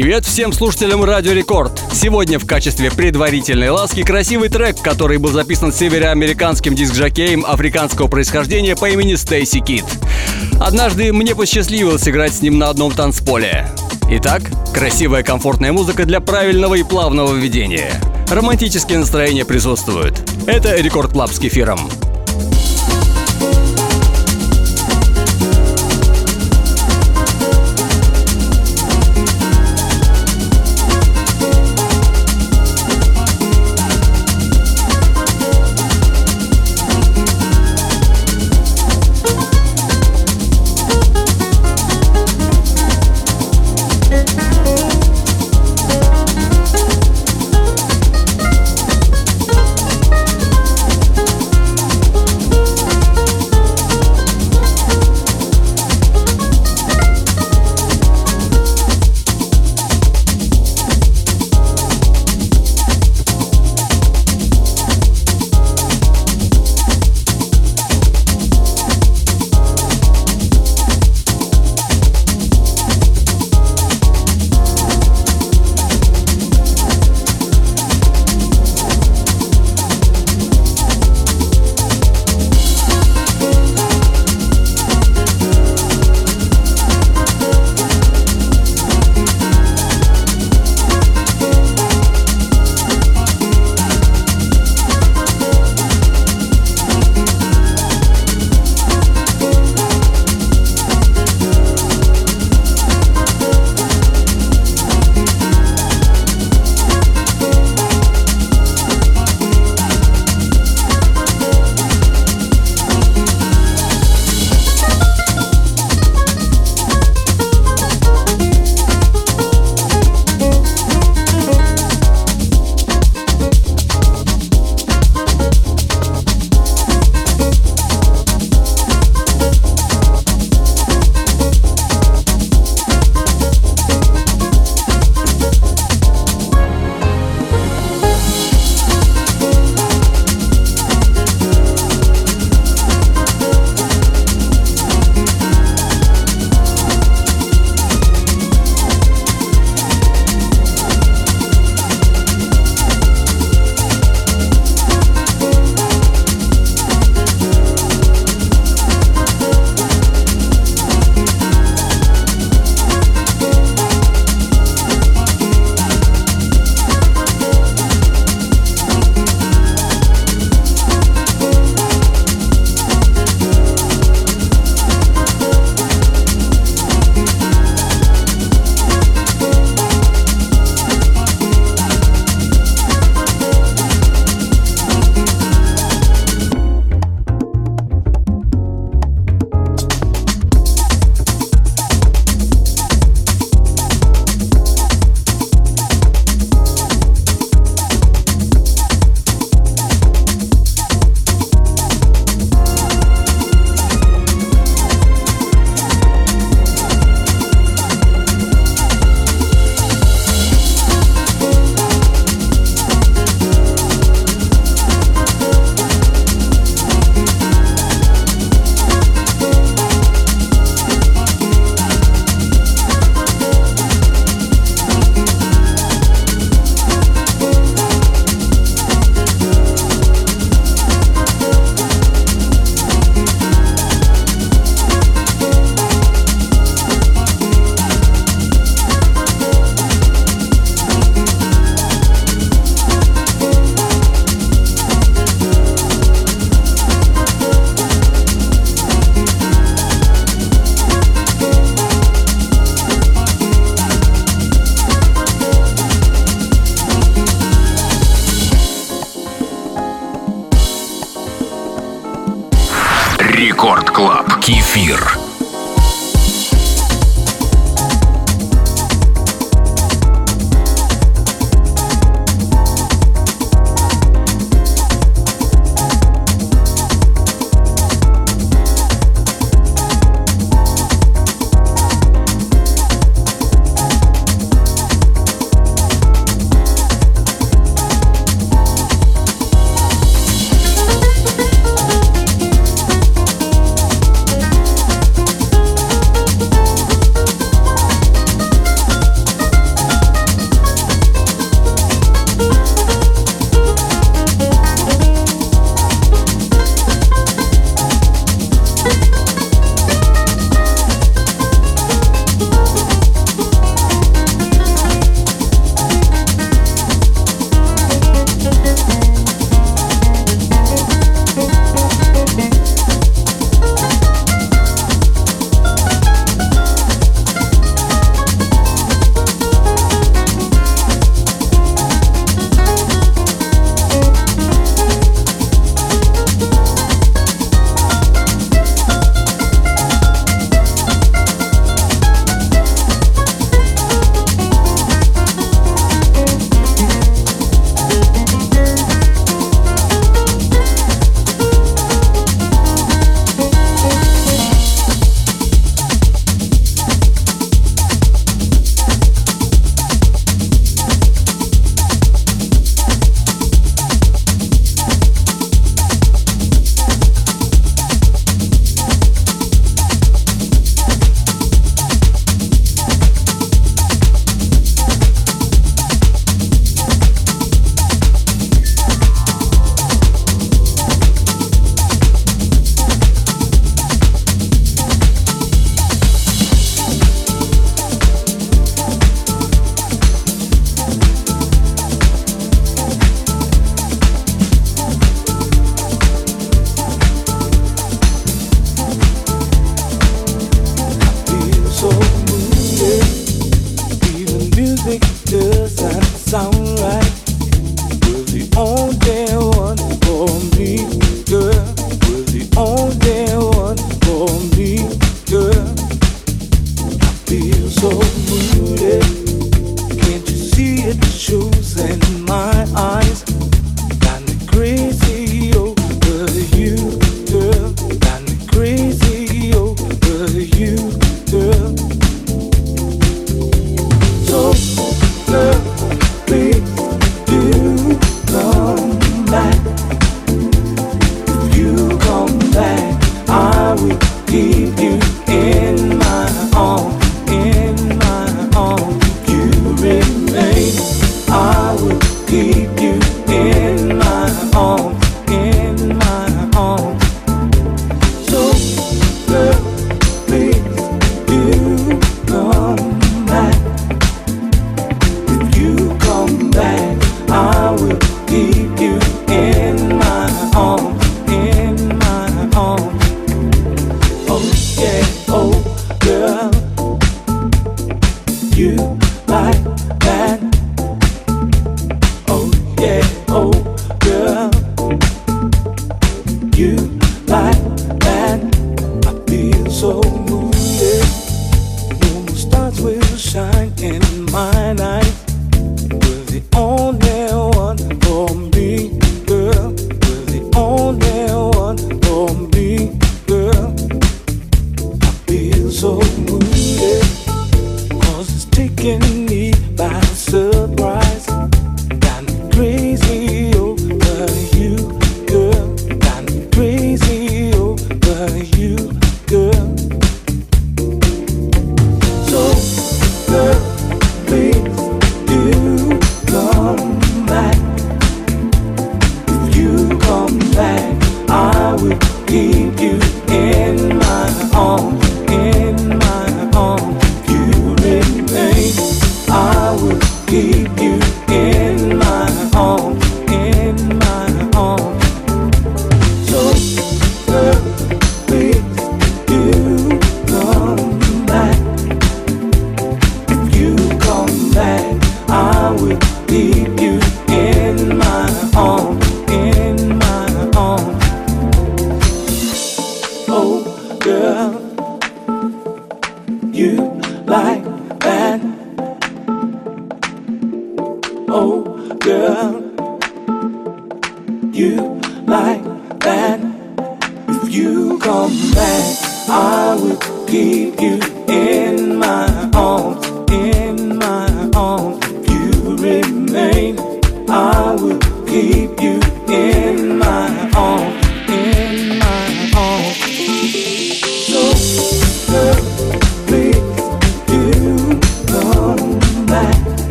Привет всем слушателям Радио Рекорд. Сегодня в качестве предварительной ласки красивый трек, который был записан североамериканским диск-жокеем африканского происхождения по имени Стейси Кидд. Однажды мне посчастливилось играть с ним на одном танцполе. Итак, красивая комфортная музыка для правильного и плавного ведения. Романтические настроения присутствуют. Это Record Club с Кефиром.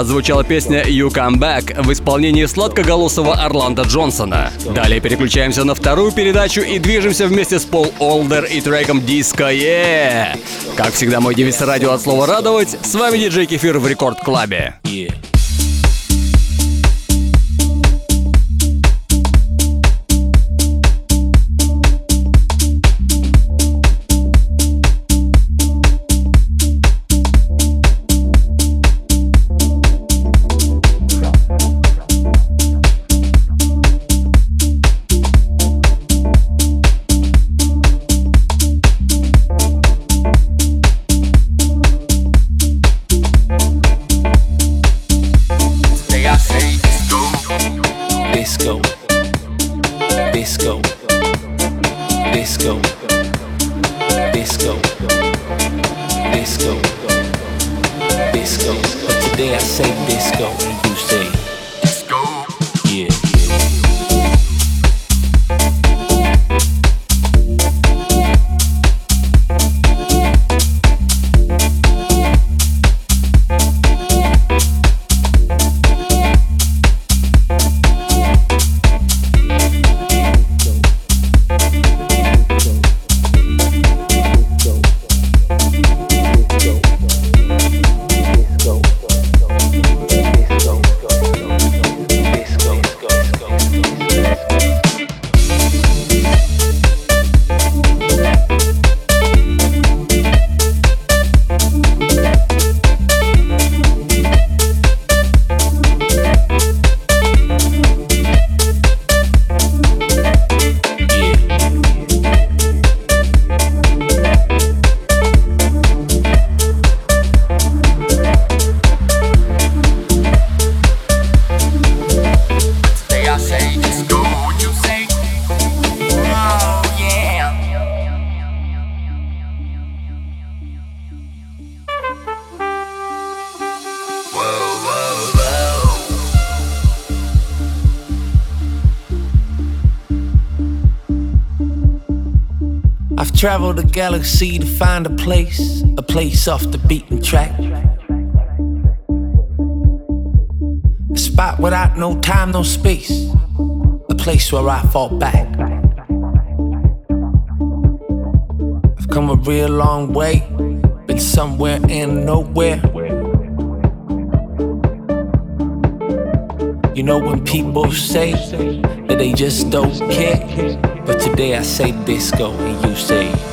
Отзвучала песня «You Come Back» в исполнении сладкоголосого Орландо Джонсона. Далее переключаемся на вторую передачу и движемся вместе с Пол Олдер и треком «Disco Yeah». Как всегда, мой девиз радио от слова «радовать». С вами диджей Кефир в Рекорд Клабе. Yeah. Galaxy to find a place, a place off the beaten track. A spot without no time, no space, a place where I fall back. I've come a real long way, been somewhere and nowhere. You know when people say that they just don't care. But today I say disco and you say,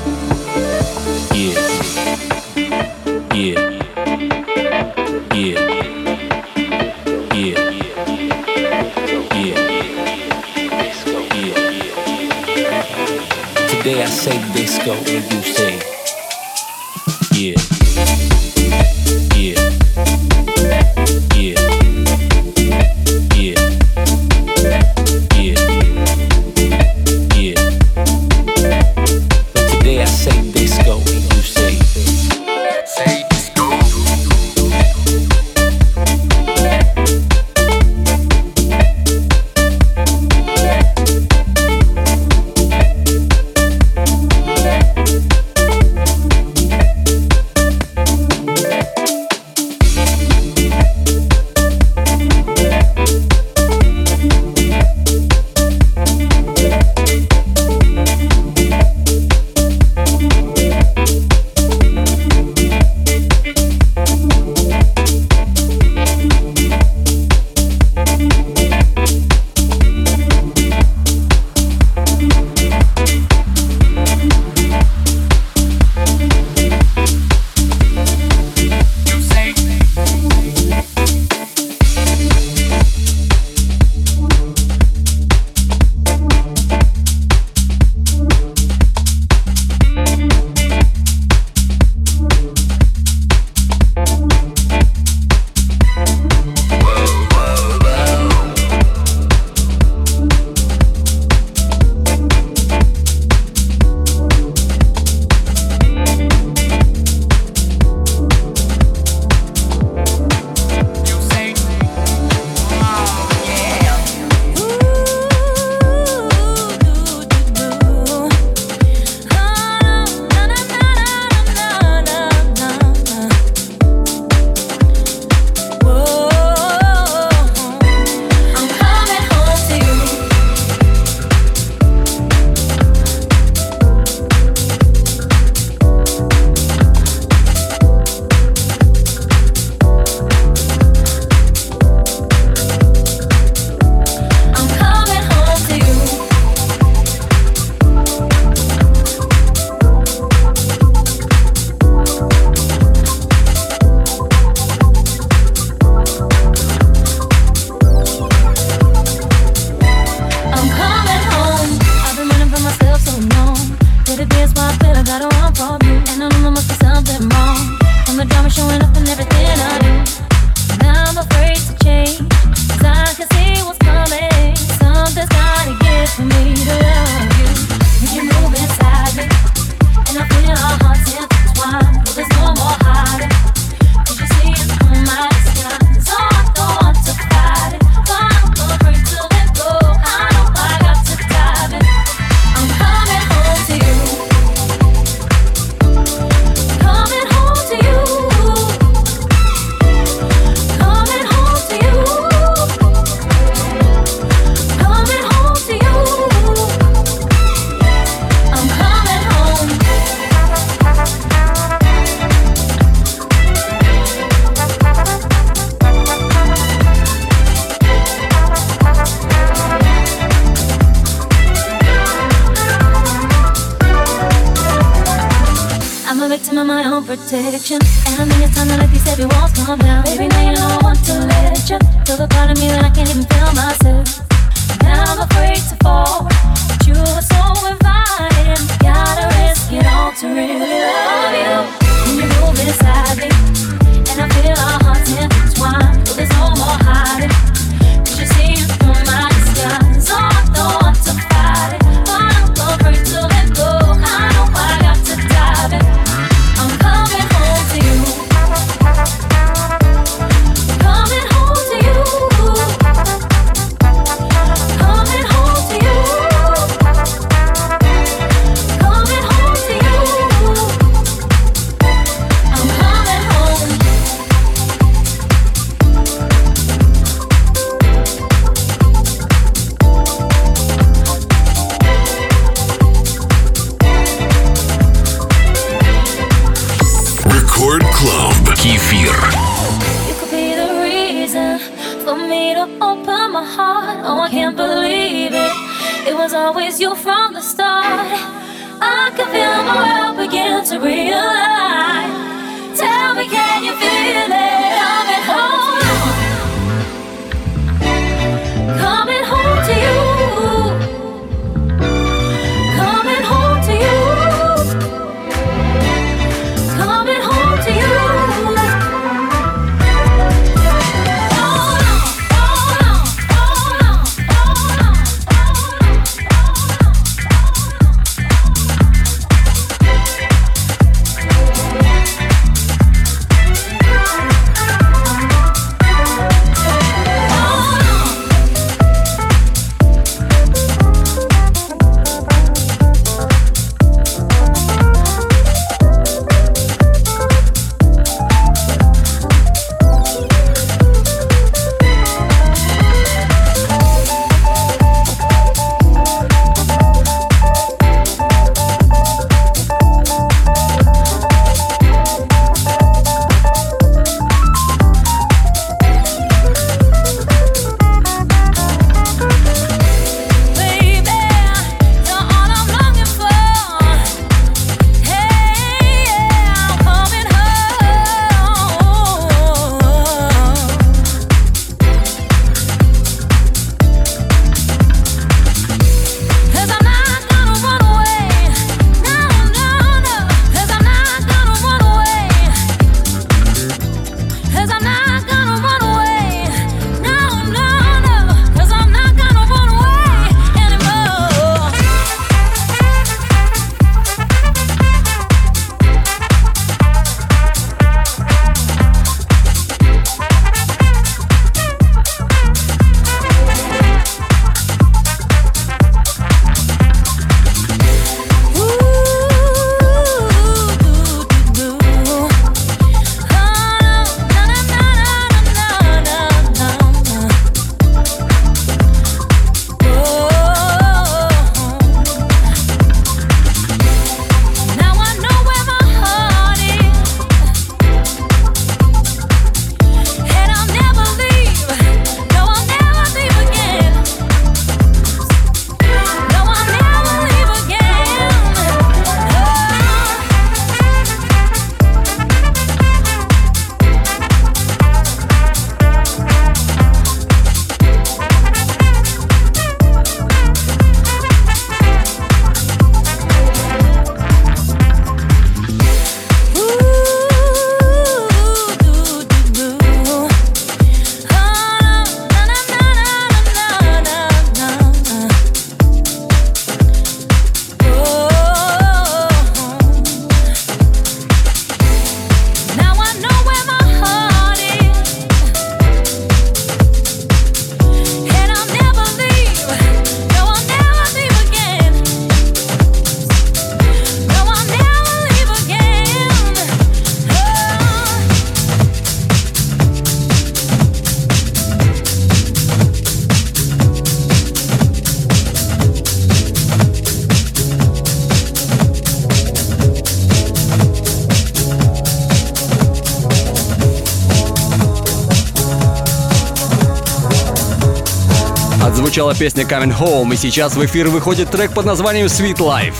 песня Coming Home, и сейчас в эфир выходит трек под названием Sweet Life.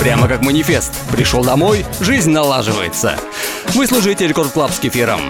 Прямо как манифест. Пришел домой, жизнь налаживается. Вы слушаете Record Club с Кефиром.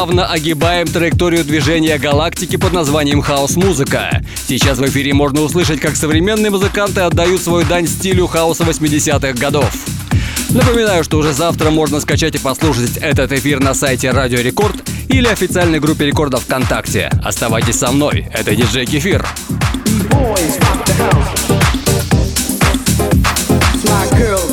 Плавно огибаем траекторию движения галактики под названием хаус-музыка. Сейчас в эфире можно услышать, как современные музыканты отдают свою дань стилю хауса 80-х годов. Напоминаю, что уже завтра можно скачать и послушать этот эфир на сайте Радио Рекорд или официальной группе Рекорда ВКонтакте. Оставайтесь со мной, это диджей Кефир. girls rock the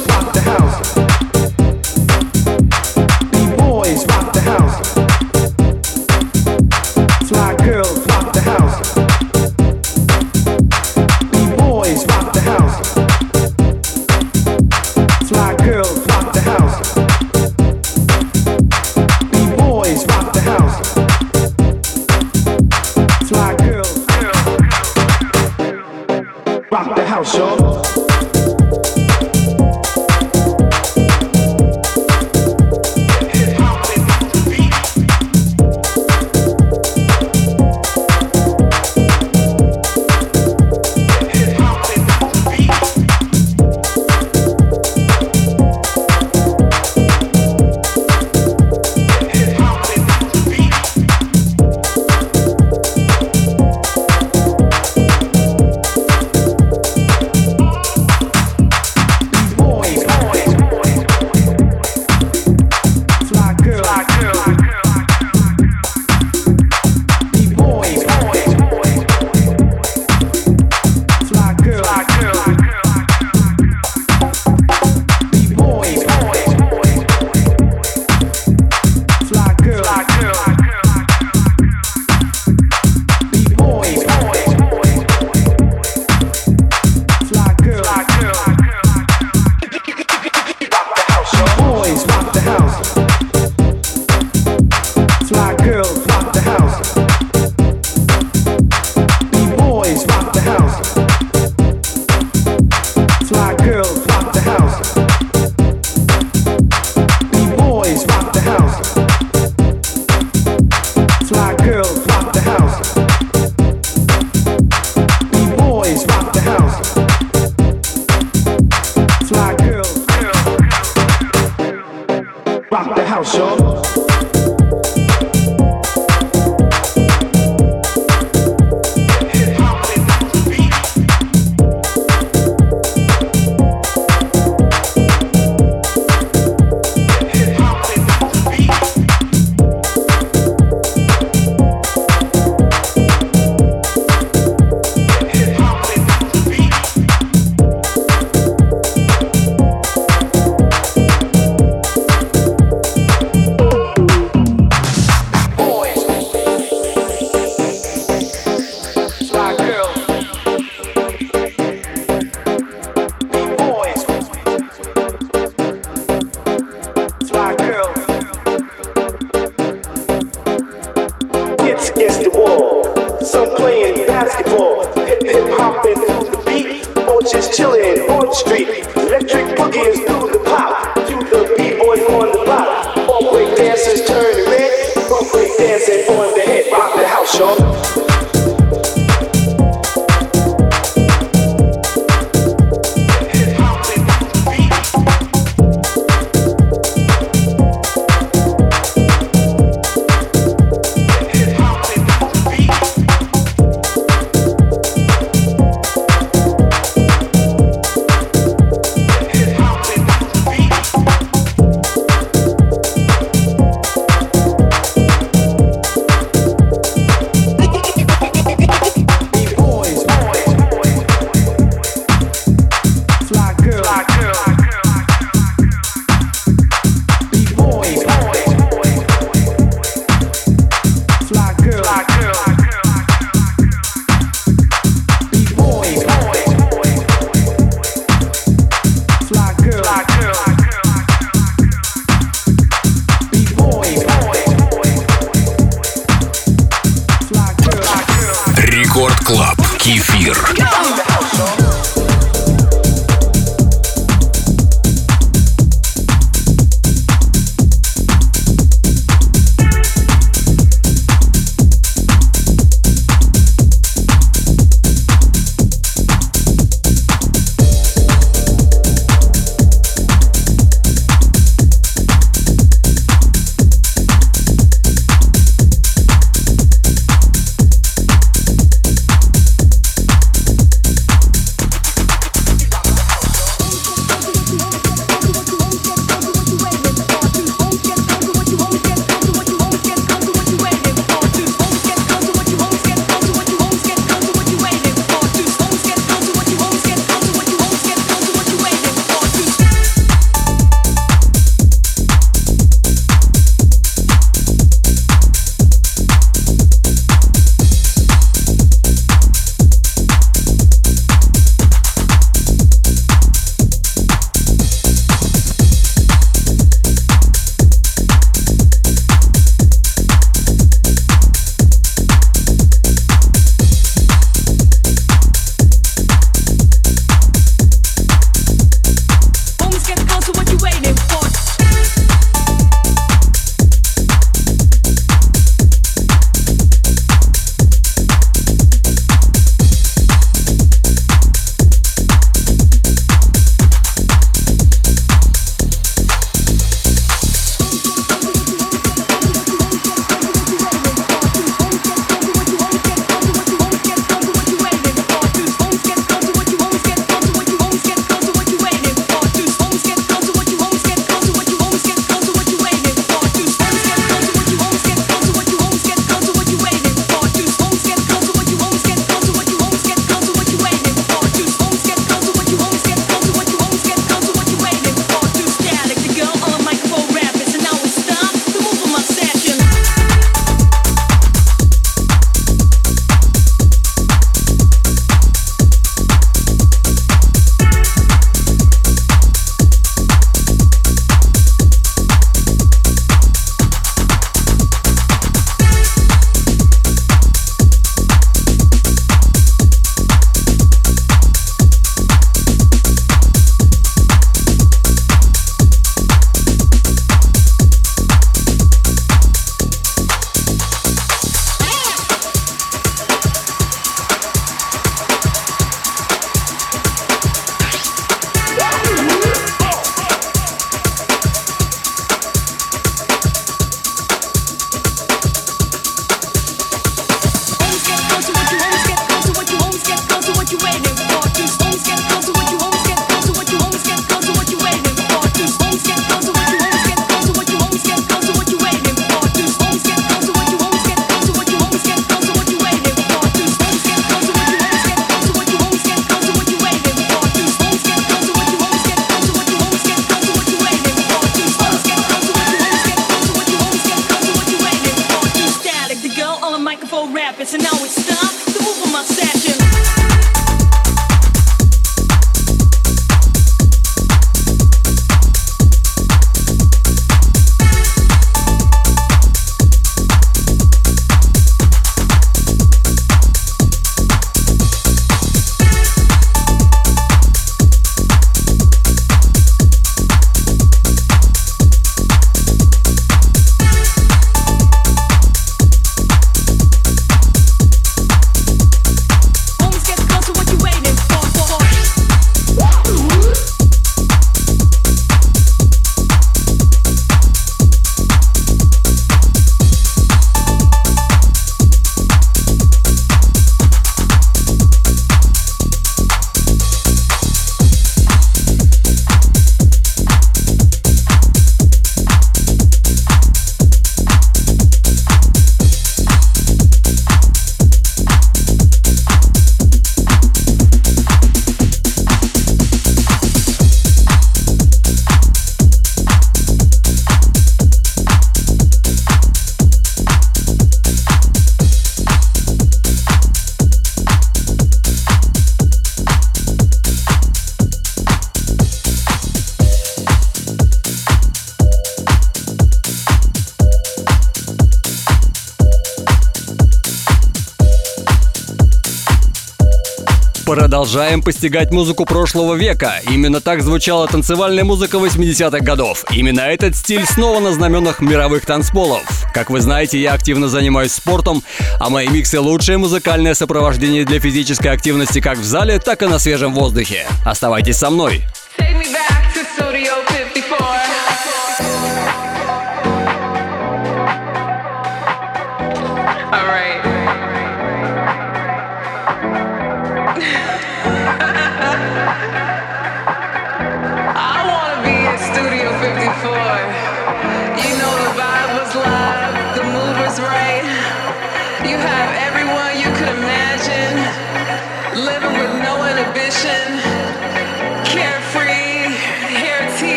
Продолжаем постигать музыку прошлого века. Именно так звучала танцевальная музыка 80-х годов. Именно этот стиль снова на знаменах мировых танцполов. Как вы знаете, я активно занимаюсь спортом, а мои миксы — лучшее музыкальное сопровождение для физической активности как в зале, так и на свежем воздухе. Оставайтесь со мной.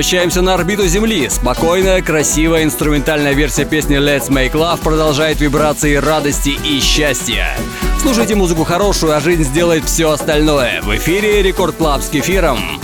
Возвращаемся на орбиту Земли. Спокойная, красивая инструментальная версия песни Let's Make Love продолжает вибрации радости и счастья. Слушайте музыку хорошую, а жизнь сделает все остальное. В эфире Record Club с Кефиром.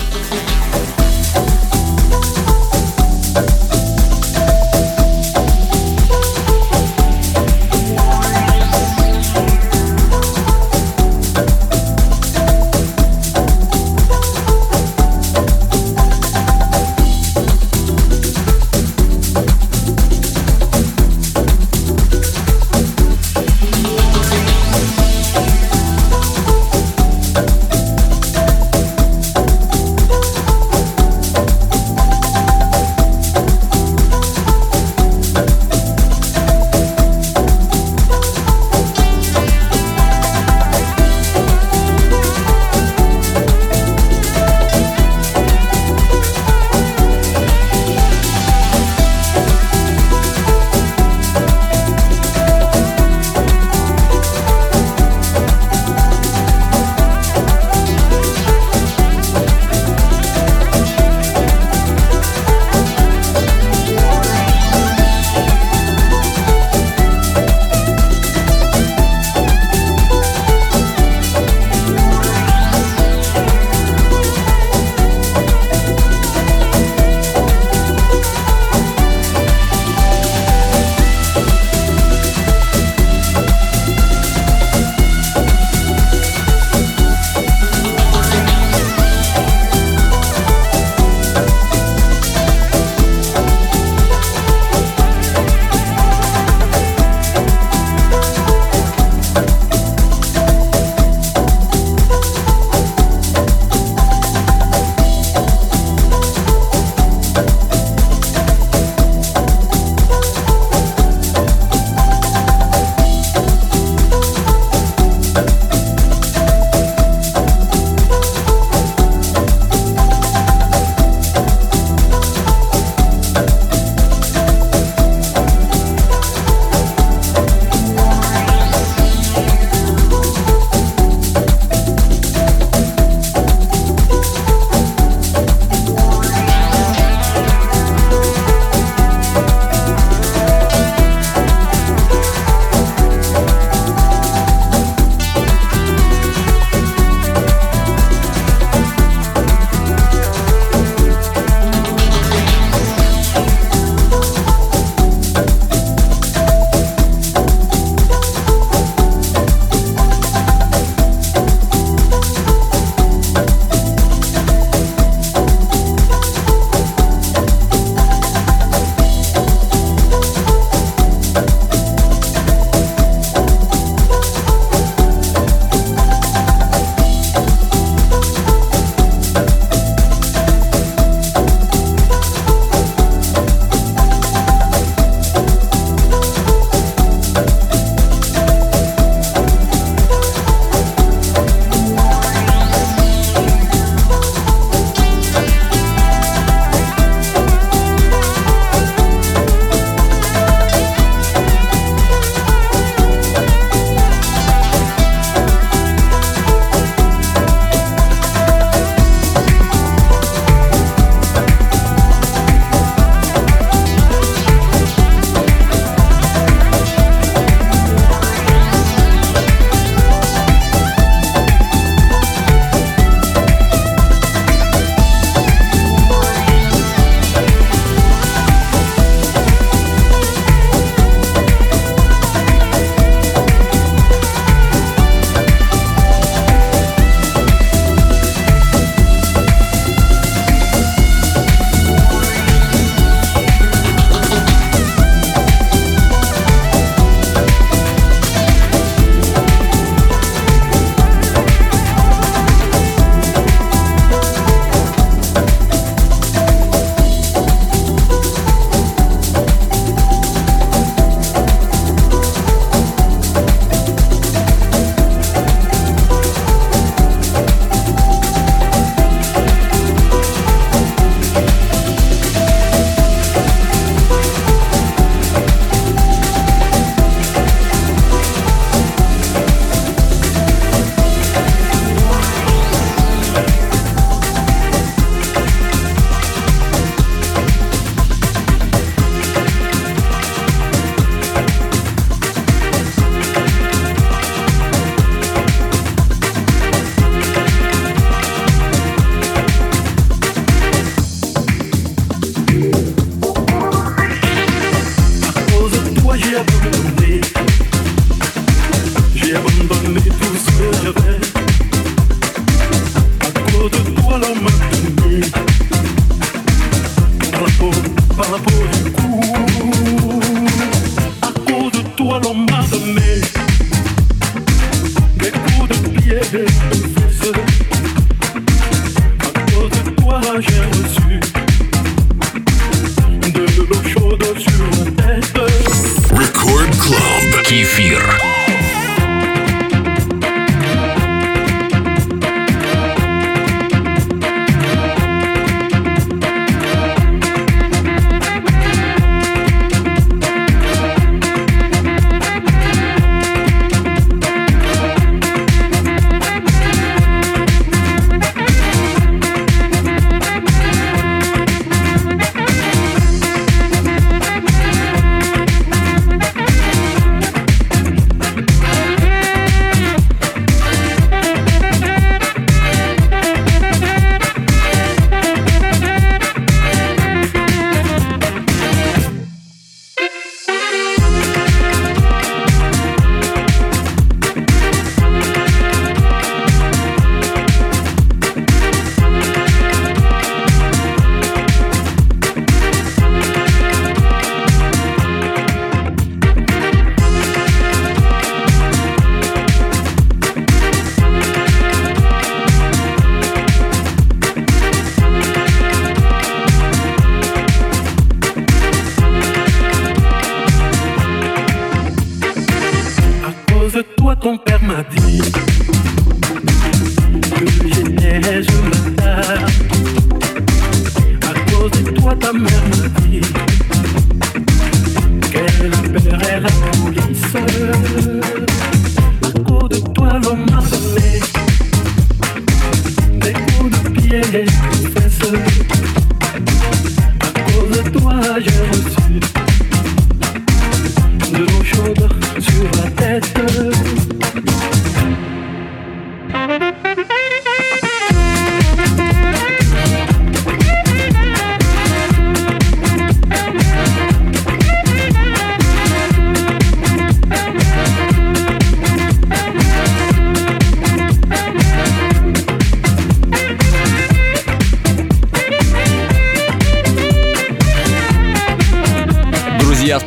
the nothing.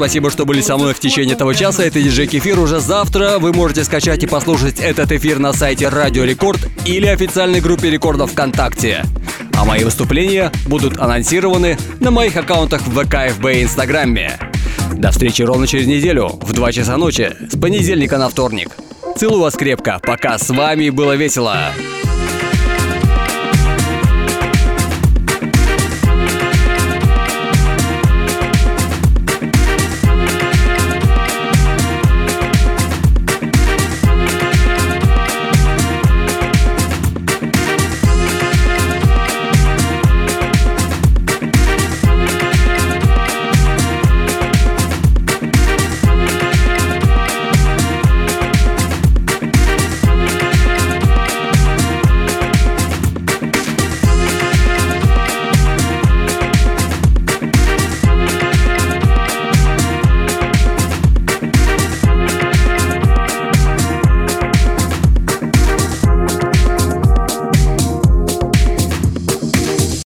Спасибо, что были со мной в течение этого часа. Это диджей Кефир. Уже завтра вы можете скачать и послушать этот эфир на сайте Радио Рекорд или официальной группе рекордов ВКонтакте. А мои выступления будут анонсированы на моих аккаунтах в ВК, ФБ и Инстаграме. До встречи ровно через неделю в 2 часа ночи с понедельника на вторник. Целую вас крепко. Пока с вами было весело.